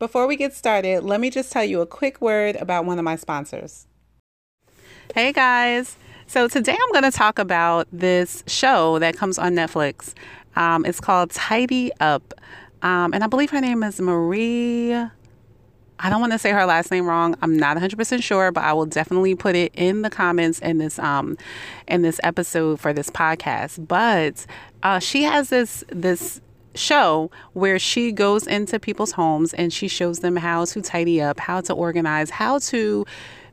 Before we get started, let me just tell you a quick word about one of my sponsors. Hey guys. So today I'm going to talk about this show that comes on Netflix. Um, it's called Tidy Up. Um, and I believe her name is Marie. I don't want to say her last name wrong. I'm not 100% sure, but I will definitely put it in the comments in this um in this episode for this podcast. But uh, she has this this show where she goes into people's homes and she shows them how to tidy up, how to organize, how to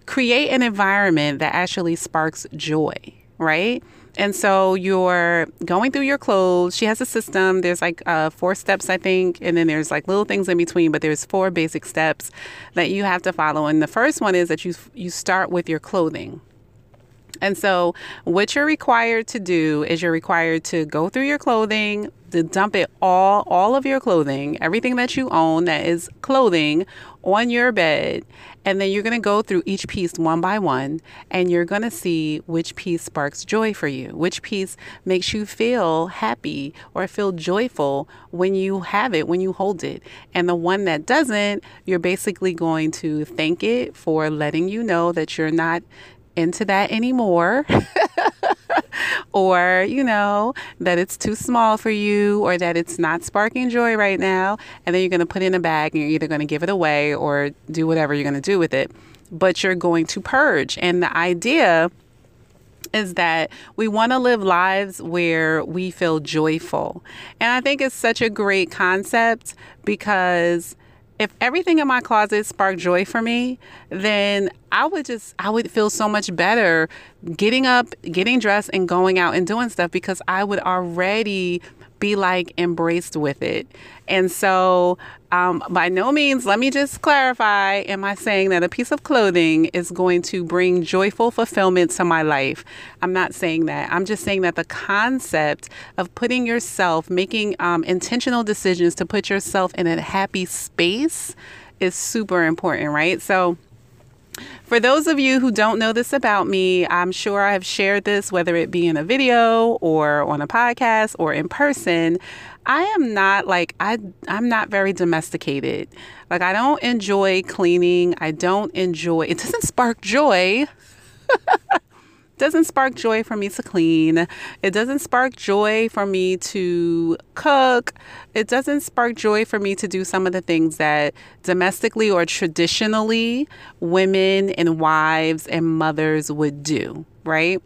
create an environment that actually sparks joy, right? And so you're going through your clothes. She has a system. There's like uh, four steps, I think, and then there's like little things in between. But there's four basic steps that you have to follow. And the first one is that you you start with your clothing, and so, what you're required to do is you're required to go through your clothing, to dump it all, all of your clothing, everything that you own that is clothing on your bed. And then you're going to go through each piece one by one and you're going to see which piece sparks joy for you, which piece makes you feel happy or feel joyful when you have it, when you hold it. And the one that doesn't, you're basically going to thank it for letting you know that you're not into that anymore. or, you know, that it's too small for you or that it's not sparking joy right now. And then you're going to put it in a bag and you're either going to give it away or do whatever you're going to do with it. But you're going to purge. And the idea is that we want to live lives where we feel joyful. And I think it's such a great concept because if everything in my closet sparked joy for me, then I would just I would feel so much better getting up, getting dressed and going out and doing stuff because I would already be like embraced with it. And so, um, by no means, let me just clarify am I saying that a piece of clothing is going to bring joyful fulfillment to my life? I'm not saying that. I'm just saying that the concept of putting yourself, making um, intentional decisions to put yourself in a happy space is super important, right? So, for those of you who don't know this about me, I'm sure I have shared this, whether it be in a video or on a podcast or in person. I am not like I I'm not very domesticated. Like I don't enjoy cleaning. I don't enjoy it doesn't spark joy doesn't spark joy for me to clean. It doesn't spark joy for me to cook. It doesn't spark joy for me to do some of the things that domestically or traditionally women and wives and mothers would do, right?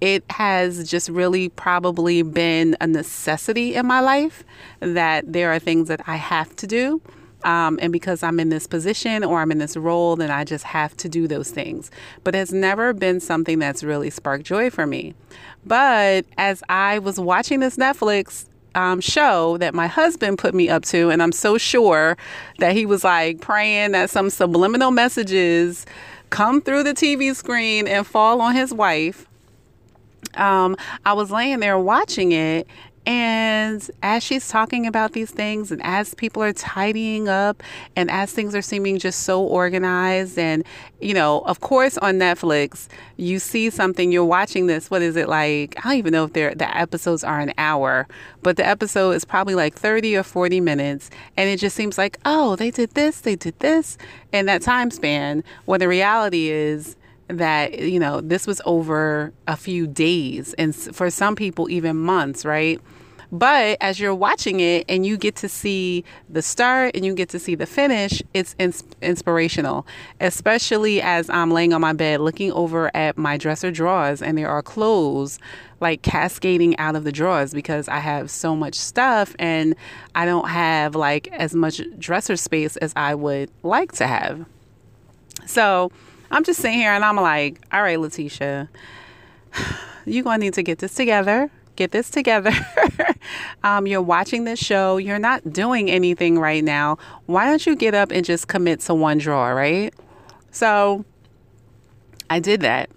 It has just really probably been a necessity in my life that there are things that I have to do um, and because I'm in this position or I'm in this role, then I just have to do those things. But it's never been something that's really sparked joy for me. But as I was watching this Netflix um, show that my husband put me up to, and I'm so sure that he was like praying that some subliminal messages come through the TV screen and fall on his wife. Um, I was laying there watching it, and as she's talking about these things, and as people are tidying up, and as things are seeming just so organized, and you know, of course, on Netflix, you see something, you're watching this. What is it like? I don't even know if they're, the episodes are an hour, but the episode is probably like 30 or 40 minutes. And it just seems like, oh, they did this, they did this in that time span. When the reality is, that you know this was over a few days and for some people even months right but as you're watching it and you get to see the start and you get to see the finish, it's ins- inspirational, especially as I'm laying on my bed looking over at my dresser drawers and there are clothes like cascading out of the drawers because I have so much stuff and I don't have like as much dresser space as I would like to have. So, I'm just sitting here and I'm like, all right, Letitia, you're going to need to get this together. Get this together. um, you're watching this show. You're not doing anything right now. Why don't you get up and just commit to one drawer, right? So I did that.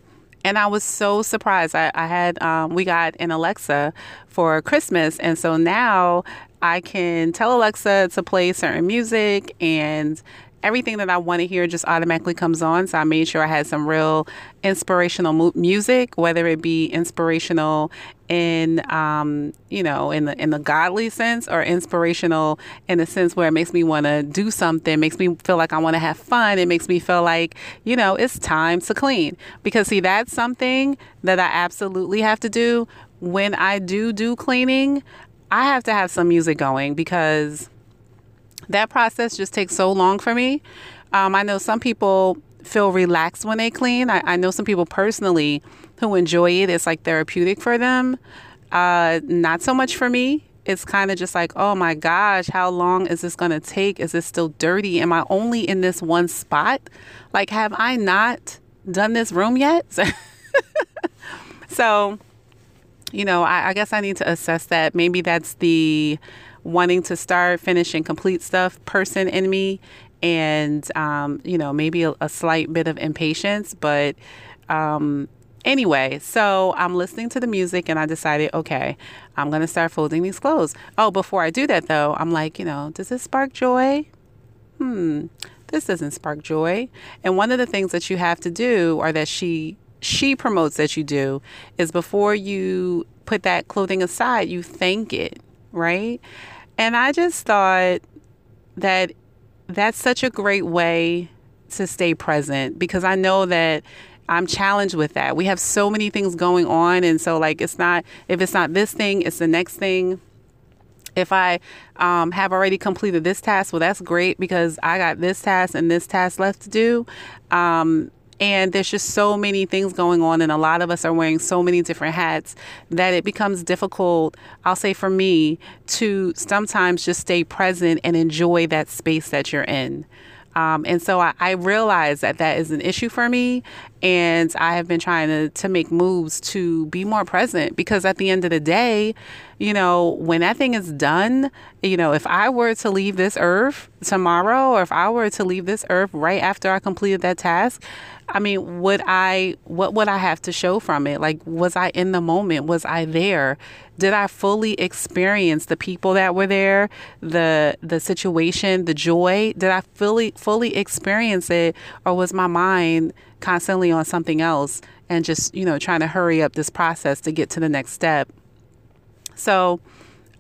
And I was so surprised. I, I had, um, we got an Alexa for Christmas. And so now I can tell Alexa to play certain music and everything that I want to hear just automatically comes on. So I made sure I had some real inspirational mu- music, whether it be inspirational in um, you know in the in the godly sense or inspirational in the sense where it makes me want to do something makes me feel like i want to have fun. It makes me feel like you know it's time to clean. Because see that's something that i absolutely have to do. When i do do cleaning i have to have some music going because that process just takes so long for me um, i know some people feel relaxed when they clean I, I know some people personally who enjoy it. It's like therapeutic for them. Uh, not so much for me. It's kind of just like, oh my gosh, how long is this going to take? Is this still dirty? Am I only in this one spot? Like, have I not done this room yet? so, you know, I, I guess I need to assess that. Maybe that's the wanting to start, finish, and complete stuff person in me. And, um, you know, maybe a, a, slight bit of impatience, but um, Anyway, so I'm listening to the music and I decided, okay, I'm going to start folding these clothes. Oh, before I do that though, I'm like, you know, does this spark joy? Hmm, this doesn't spark joy. And one of the things that you have to do, or that she she promotes that you do, is before you put that clothing aside, you thank it, right? And I just thought that that's such a great way to stay present because I know that I'm challenged with that. We have so many things going on. And so, like, it's not, if it's not this thing, it's the next thing. If I um, have already completed this task, well, that's great because I got this task and this task left to do. Um, and there's just so many things going on, and a lot of us are wearing so many different hats that it becomes difficult, I'll say for me, to sometimes just stay present and enjoy that space that you're in. Um, and so I, I realize that that is an issue for me. And I have been trying to, to make moves to be more present because at the end of the day, you know, when that thing is done, you know, if I were to leave this earth tomorrow or if I were to leave this earth right after I completed that task, I mean, would I, what would I have to show from it? Like, was I in the moment? Was I there? Did I fully experience the people that were there, the, the situation, the joy? Did I fully, fully experience it? Or was my mind constantly on something else and just, you know, trying to hurry up this process to get to the next step? So,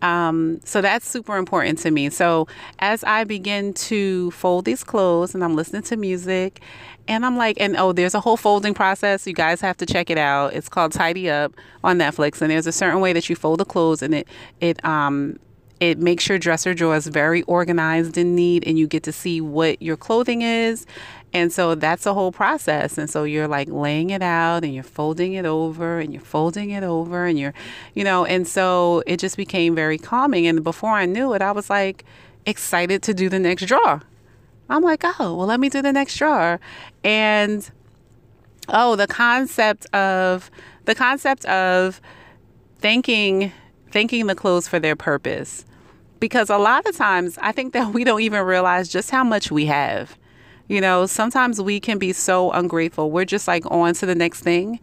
um, so that's super important to me. So as I begin to fold these clothes and I'm listening to music and I'm like, and oh, there's a whole folding process. You guys have to check it out. It's called Tidy Up on Netflix. And there's a certain way that you fold the clothes and it, it, um, it makes your dresser drawers very organized and neat and you get to see what your clothing is and so that's a whole process. And so you're like laying it out and you're folding it over and you're folding it over and you're, you know, and so it just became very calming. And before I knew it, I was like excited to do the next drawer. I'm like, oh, well, let me do the next drawer. And oh, the concept of the concept of thanking thanking the clothes for their purpose. Because a lot of times I think that we don't even realize just how much we have. You know, sometimes we can be so ungrateful. We're just like on to the next thing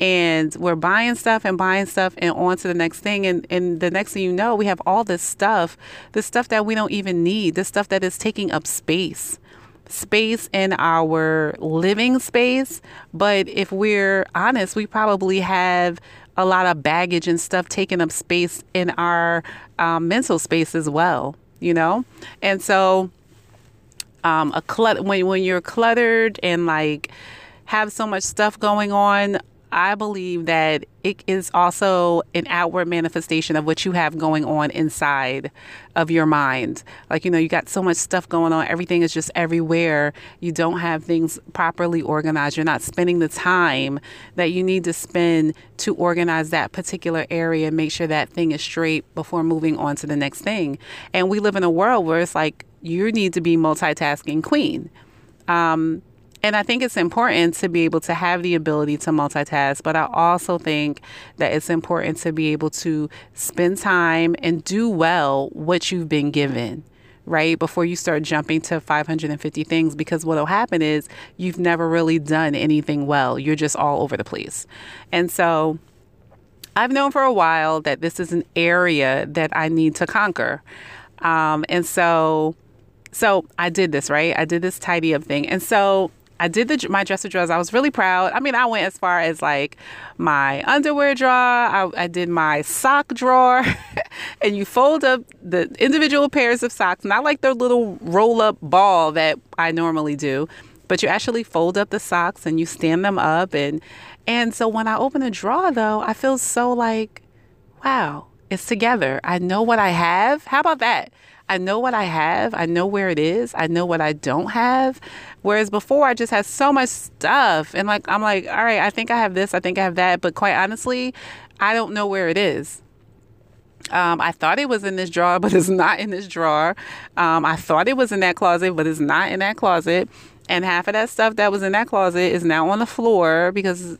and we're buying stuff and buying stuff and on to the next thing and, and the next thing you know we have all this stuff this stuff that we don't even need this stuff that is taking up space space in our living space but if we're honest we probably have a lot of baggage and stuff taking up space in our um, mental space as well you know and so um, a clutter when when you're cluttered and like have so much stuff going on. I believe that it is also an outward manifestation of what you have going on inside of your mind. Like, you know, you got so much stuff going on, everything is just everywhere. You don't have things properly organized. You're not spending the time that you need to spend to organize that particular area and make sure that thing is straight before moving on to the next thing. And we live in a world where it's like you need to be multitasking queen. Um, and I think it's important to be able to have the ability to multitask, but I also think that it's important to be able to spend time and do well what you've been given right? Before you start jumping to 550 things, because what'll happen is you've never really done anything well. You're just all over the place. And so I've known for a while that this is an area that I need to conquer. Um, and so So I did this, right? I did this tidy up thing. And so I did the my dresser drawers. I was really proud. I mean, I went as far as like my underwear drawer. I, I did my sock drawer, and you fold up the individual pairs of socks, not like the little roll up ball that I normally do, but you actually fold up the socks and you stand them up. And and so when I open a drawer, though, I feel so like, wow, it's together. I know what I have. How about that? I know what I have. I know where it is. I know what I don't have. Whereas before, I just had so much stuff. And like, I'm like, all right, I think I have this. I think I have that. But quite honestly, I don't know where it is. Um, I thought it was in this drawer, but it's not in this drawer. Um, I thought it was in that closet, but it's not in that closet. And half of that stuff that was in that closet is now on the floor because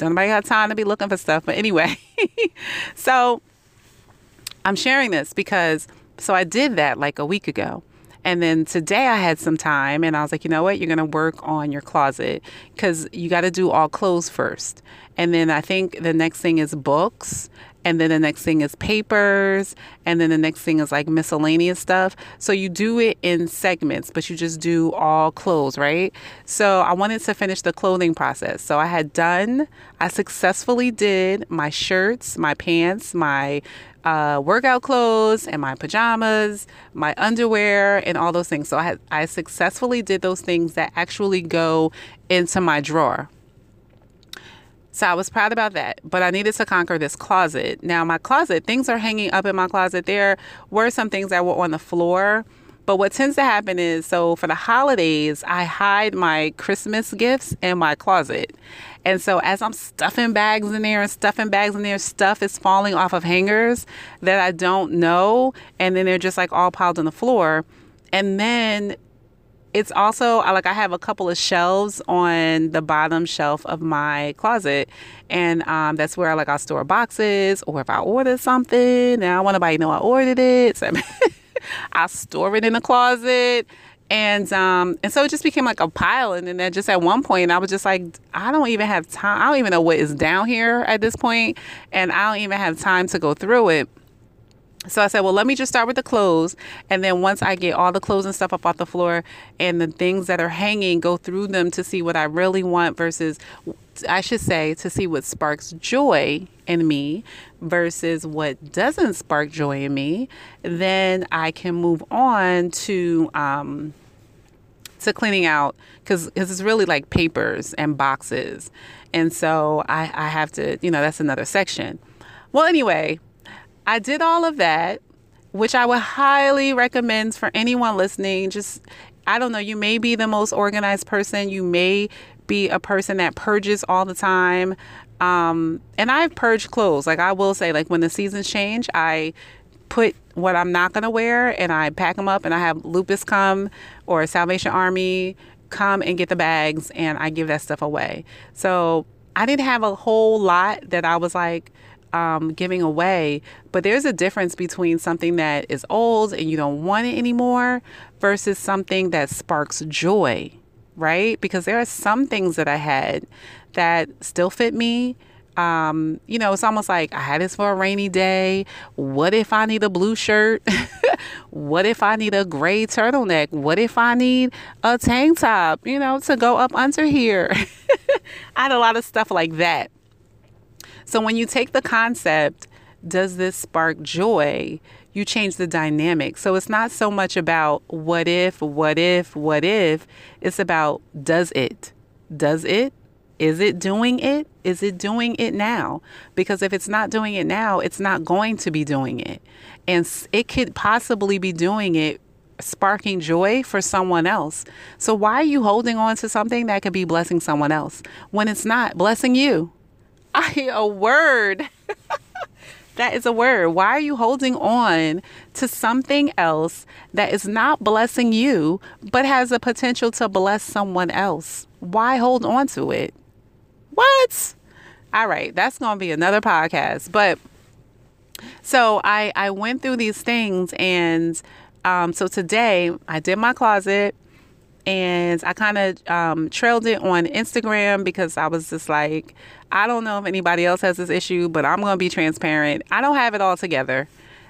nobody got time to be looking for stuff. But anyway, so I'm sharing this because so I did that like a week ago. And then today I had some time and I was like, you know what? You're going to work on your closet because you got to do all clothes first. And then I think the next thing is books. And then the next thing is papers. And then the next thing is like miscellaneous stuff. So you do it in segments, but you just do all clothes, right? So I wanted to finish the clothing process. So I had done, I successfully did my shirts, my pants, my uh, workout clothes and my pajamas, my underwear, and all those things. So I had, I successfully did those things that actually go into my drawer. So I was proud about that, but I needed to conquer this closet. Now, my closet, things are hanging up in my closet. There were some things that were on the floor but what tends to happen is so for the holidays, I hide my Christmas gifts in my closet. And so as I'm stuffing bags in there and stuffing bags in there, stuff is falling off of hangers that I don't know. And then they're just like all piled on the floor. And then it's also like I have a couple of shelves on the bottom shelf of my closet, and um, that's where I like I'll store boxes or if I order something and I want anybody to know I ordered it. So I store it in the closet. And um, and so it just became like a pile. And then just at one point, I was just like, I don't even have time. I don't even know what is down here at this point, and I don't even have time to go through it. So I said, well, let me just start with the clothes. And then once I get all the clothes and stuff up off the floor and the things that are hanging, go through them to see what I really want versus, I should say, to see what sparks joy in me versus what doesn't spark joy in me. Then I can move on to, um, to cleaning out because it's really like papers and boxes. And so I, I have to, you know, that's another section. Well, anyway, I did all of that, which I would highly recommend for anyone listening. Just, I don't know, you may be the most organized person. You may be a person that purges all the time. Um, and I've purged clothes. Like I will say, like when the seasons change, I put what I'm not to wear and I pack them up and I have Lupus come or Salvation Army come and get the bags and I give that stuff away. So I didn't have a whole lot that I was like, um, giving away. But there's a difference between something that is old and you don't want it anymore versus something that sparks joy, right? Because there are some things that I had that still fit me. Um, you know, it's almost like I had this for a rainy day. What if I need a blue shirt? what if I need a gray turtleneck? What if I need a tank top, you know, to go up under here? I had a lot of stuff like that. So when you take the concept, does this spark joy? You change the dynamic. So it's not so much about what if, what if, what if. It's about does it? Does it? Is it doing it? Is it doing it now? Because if it's not doing it now, it's not going to be doing it. And it could possibly be doing it sparking joy for someone else. So why are you holding on to something that could be blessing someone else when it's not blessing you? I a word. that is a word. Why are you holding on to something else that is not blessing you but has a potential to bless someone else? Why hold on to it? What? All right, that's going to be another podcast. But so I I went through these things and um so today I did my closet and I kind of um, trailed it on Instagram because I was just like, I don't know if anybody else has this issue, but I'm going to be transparent. I don't have it all together.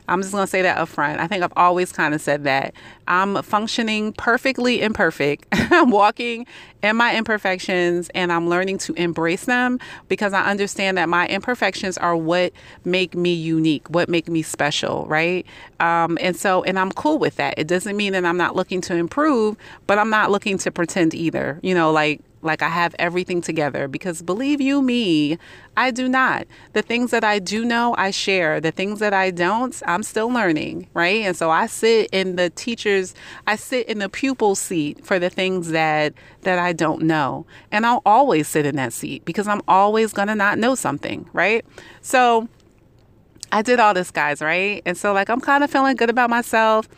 I'm just going to say that up front. I think I've always kind of said that. I'm functioning perfectly imperfect. I'm walking in my imperfections and I'm learning to embrace them because I understand that my imperfections are what make me unique, what make me special, right? Um, and so, and I'm cool with that. It doesn't mean that I'm not looking to improve, but I'm not looking to pretend either. You know, like like I have everything together because believe you me, I do not. The things that I do know, I share. The things that I don't, I'm still learning, right? And so I sit in the teacher's, I sit in the pupil seat for the things that that I don't know. And I'll always sit in that seat because I'm always going to not know something, right? So I did all this, guys, right? And so like I'm kind of feeling good about myself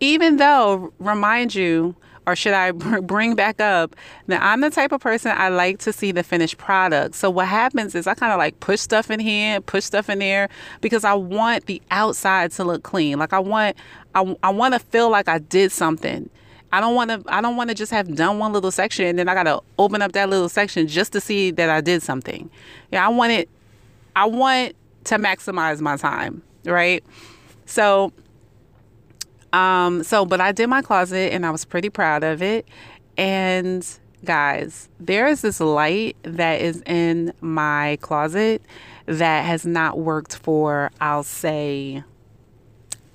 even though remind you or should I bring back up that I'm the type of person I like to see the finished product. So what happens is I kind of like push stuff in here, push stuff in there because I want the outside to look clean. Like I want I, I want to feel like I did something. I don't want to I don't want to just have done one little section and then I got to open up that little section just to see that I did something. Yeah, I want it I want to maximize my time, right? So um, so, but I did my closet and I was pretty proud of it. And guys, there is this light that is in my closet that has not worked for, I'll say,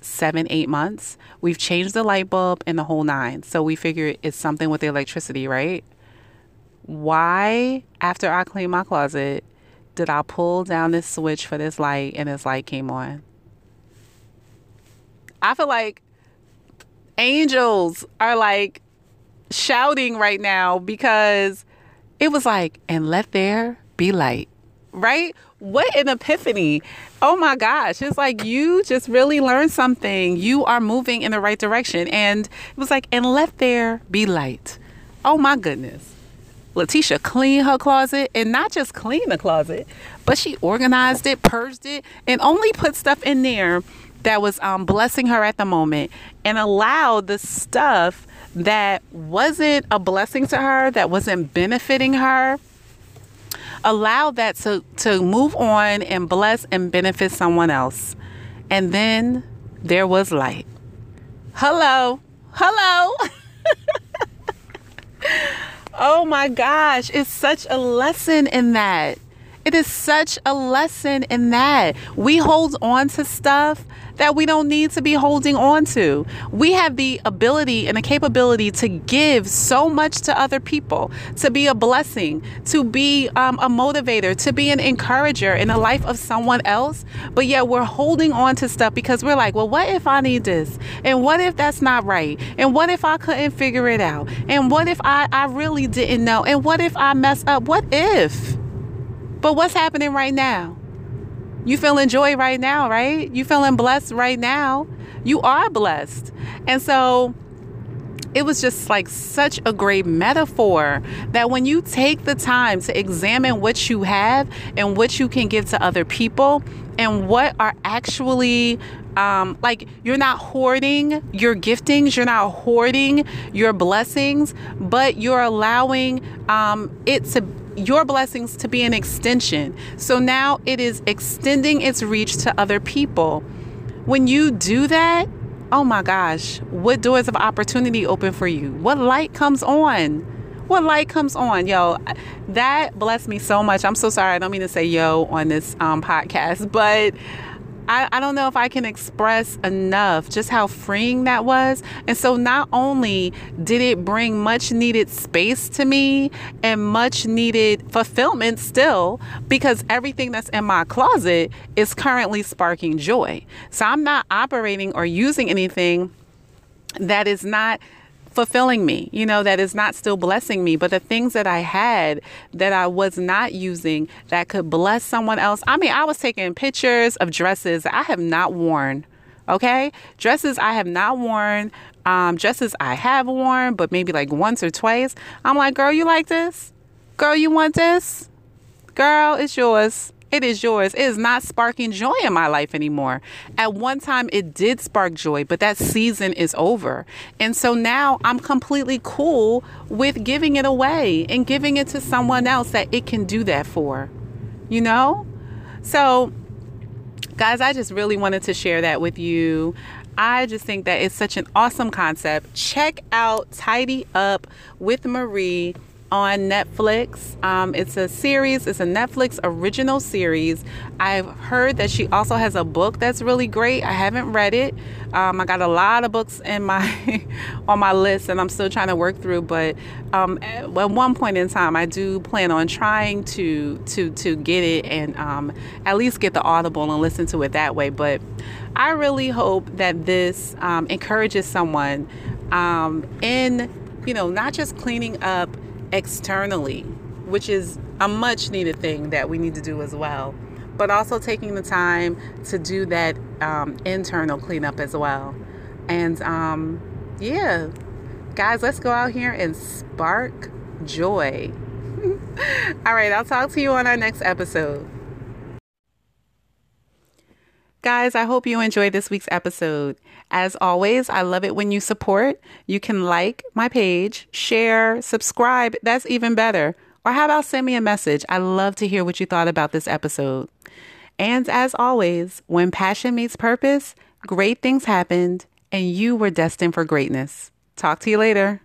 seven, eight months. We've changed the light bulb and the whole nine. So we figure it's something with the electricity, right? Why, after I cleaned my closet, did I pull down this switch for this light and this light came on? I feel like angels are like shouting right now because it was like, and let there be light, right? What an epiphany. Oh my gosh. It's like you just really learned something. You are moving in the right direction. And it was like, and let there be light. Oh my goodness. Letitia cleaned her closet and not just cleaned the closet, but she organized it, purged it, and only put stuff in there that was um, blessing her at the moment and allowed the stuff that wasn't a blessing to her, that wasn't benefiting her, allow that to, to move on and bless and benefit someone else. And then there was light. Hello. Hello. oh my gosh. It's such a lesson in that. It is such a lesson in that. We hold on to stuff that we don't need to be holding on to. We have the ability and the capability to give so much to other people, to be a blessing, to be um, a motivator, to be an encourager in the life of someone else. But yet we're holding on to stuff because we're like, well, what if I need this? And what if that's not right? And what if I couldn't figure it out? And what if I, I really didn't know? And what if I mess up? What if? But what's happening right now? You feeling joy right now, right? You feeling blessed right now. You are blessed. And so it was just like such a great metaphor that when you take the time to examine what you have and what you can give to other people and what are actually um, like you're not hoarding your giftings, you're not hoarding your blessings, but you're allowing um, it to your blessings to be an extension. So now it is extending its reach to other people. When you do that, oh my gosh, what doors of opportunity open for you? What light comes on? What light comes on? Yo, that blessed me so much. I'm so sorry. I don't mean to say yo on this um, podcast, but I, I don't know if I can express enough just how freeing that was. And so, not only did it bring much needed space to me and much needed fulfillment still, because everything that's in my closet is currently sparking joy. So, I'm not operating or using anything that is not fulfilling me, you know, that is not still blessing me. But the things that I had that I was not using that could bless someone else. I mean, I was taking pictures of dresses I have not worn. Okay. Dresses I have not worn. Um, dresses I have worn, but maybe like once or twice. I'm like, girl, you like this? Girl, you want this? Girl, it's yours. It is yours. It is not sparking joy in my life anymore. At one time, it did spark joy, but that season is over. And so now I'm completely cool with giving it away and giving it to someone else that it can do that for. You know? So Guys, I just really wanted to share that with you. I just think that it's such an awesome concept. Check out Tidy Up with Marie on Netflix. Um, it's a series, it's a Netflix original series. I've heard that she also has a book that's really great. I haven't read it. Um, I got a lot of books in my on my list and I'm still trying to work through, but um, at one point in time I do plan on trying to to to get it and um, at least get the audible and listen to it that way. But I really hope that this um, encourages someone um, in you know not just cleaning up externally, which is a much needed thing that we need to do as well, but also taking the time to do that um, internal cleanup as well. And um, yeah, guys, let's go out here and spark joy. All right, I'll talk to you on our next episode. Guys, I hope you enjoyed this week's episode. As always, I love it when you support. You can like my page, share, subscribe. That's even better. Or how about send me a message? I love to hear what you thought about this episode. And as always, when passion meets purpose, great things happened and you were destined for greatness. Talk to you later.